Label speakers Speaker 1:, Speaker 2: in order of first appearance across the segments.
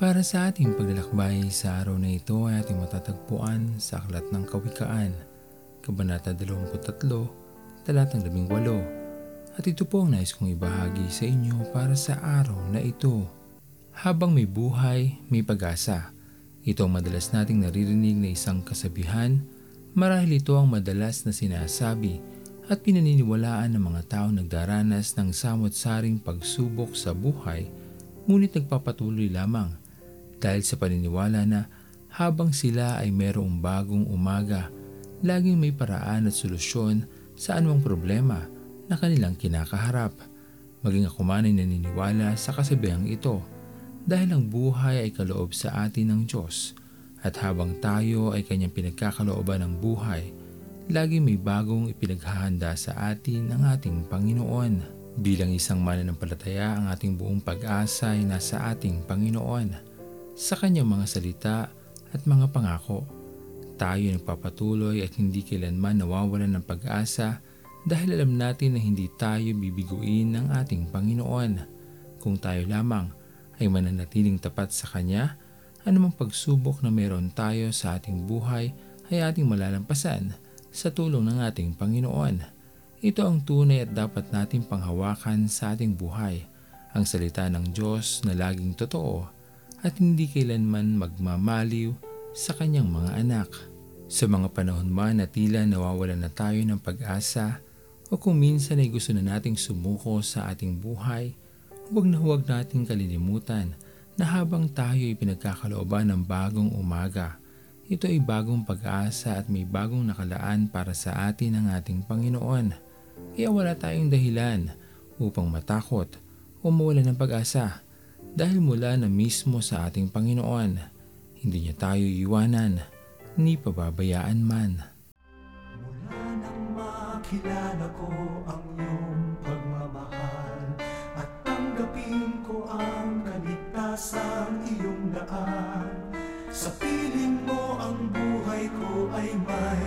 Speaker 1: Para sa ating paglalakbay sa araw na ito ay ating matatagpuan sa Aklat ng Kawikaan, Kabanata 23, Talatang 18. At ito po ang nais kong ibahagi sa inyo para sa araw na ito. Habang may buhay, may pag-asa. Ito ang madalas nating naririnig na isang kasabihan, marahil ito ang madalas na sinasabi at pinaniniwalaan ng mga tao nagdaranas ng samot-saring pagsubok sa buhay ngunit nagpapatuloy lamang dahil sa paniniwala na habang sila ay mayroong bagong umaga, laging may paraan at solusyon sa anumang problema na kanilang kinakaharap. Maging ako man ay naniniwala sa kasabihang ito dahil ang buhay ay kaloob sa atin ng Diyos at habang tayo ay kanyang pinagkakalooban ng buhay, lagi may bagong ipinaghahanda sa atin ng ating Panginoon. Bilang isang mananampalataya, ang ating buong pag-asa ay nasa ating Panginoon sa kanyang mga salita at mga pangako. Tayo nagpapatuloy at hindi kailanman nawawalan ng pag-asa dahil alam natin na hindi tayo bibiguin ng ating Panginoon. Kung tayo lamang ay mananatiling tapat sa Kanya, anumang pagsubok na meron tayo sa ating buhay ay ating malalampasan sa tulong ng ating Panginoon. Ito ang tunay at dapat nating panghawakan sa ating buhay, ang salita ng Diyos na laging totoo at hindi kailanman magmamaliw sa kanyang mga anak. Sa mga panahon man na tila nawawalan na tayo ng pag-asa o kung minsan ay gusto na nating sumuko sa ating buhay, huwag na huwag nating kalilimutan na habang tayo ay pinagkakalooban ng bagong umaga, ito ay bagong pag-asa at may bagong nakalaan para sa atin ng ating Panginoon. Kaya wala tayong dahilan upang matakot o mawala ng pag-asa dahil mula na mismo sa ating Panginoon, hindi niya tayo iwanan, ni pababayaan man.
Speaker 2: Mula nang makilala ko ang iyong pagmamahal At tanggapin ko ang kaligtasang iyong daan Sa piling mo ang buhay ko ay may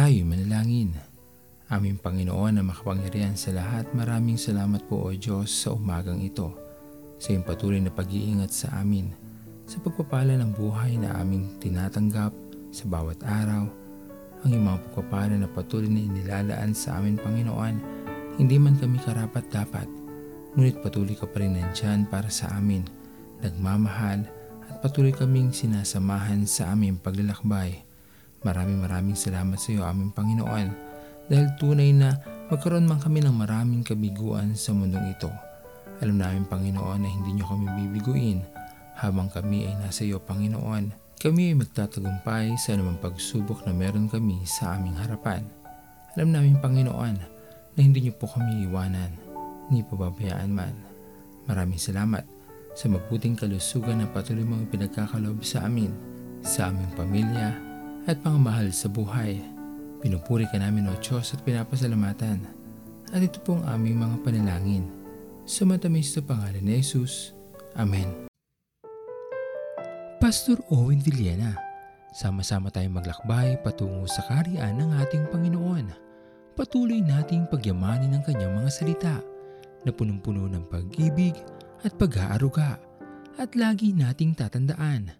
Speaker 1: Tayo manalangin. Aming Panginoon na makapangyarihan sa lahat, maraming salamat po o Diyos sa umagang ito. Sa iyong patuloy na pag-iingat sa amin, sa pagpapala ng buhay na aming tinatanggap sa bawat araw, ang iyong mga pagpapala na patuloy na inilalaan sa amin Panginoon, hindi man kami karapat dapat, ngunit patuloy ka pa rin nandyan para sa amin, nagmamahal at patuloy kaming sinasamahan sa aming paglalakbay. Maraming maraming salamat sa iyo aming Panginoon dahil tunay na magkaroon man kami ng maraming kabiguan sa mundong ito. Alam namin Panginoon na hindi niyo kami bibiguin habang kami ay nasa iyo Panginoon. Kami ay magtatagumpay sa anumang pagsubok na meron kami sa aming harapan. Alam namin Panginoon na hindi niyo po kami iwanan, ni pababayaan man. Maraming salamat sa mabuting kalusugan na patuloy mong ipinagkakaloob sa amin, sa aming pamilya, at mga mahal sa buhay. Pinupuri ka namin o Diyos at pinapasalamatan. At ito po ang aming mga panalangin. Sa matamis na pangalan ni Jesus. Amen. Pastor Owen Villena, sama-sama tayong maglakbay patungo sa kariyan ng ating Panginoon. Patuloy nating pagyamanin ang kanyang mga salita na punong-puno ng pag-ibig at pag-aaruga. At lagi nating tatandaan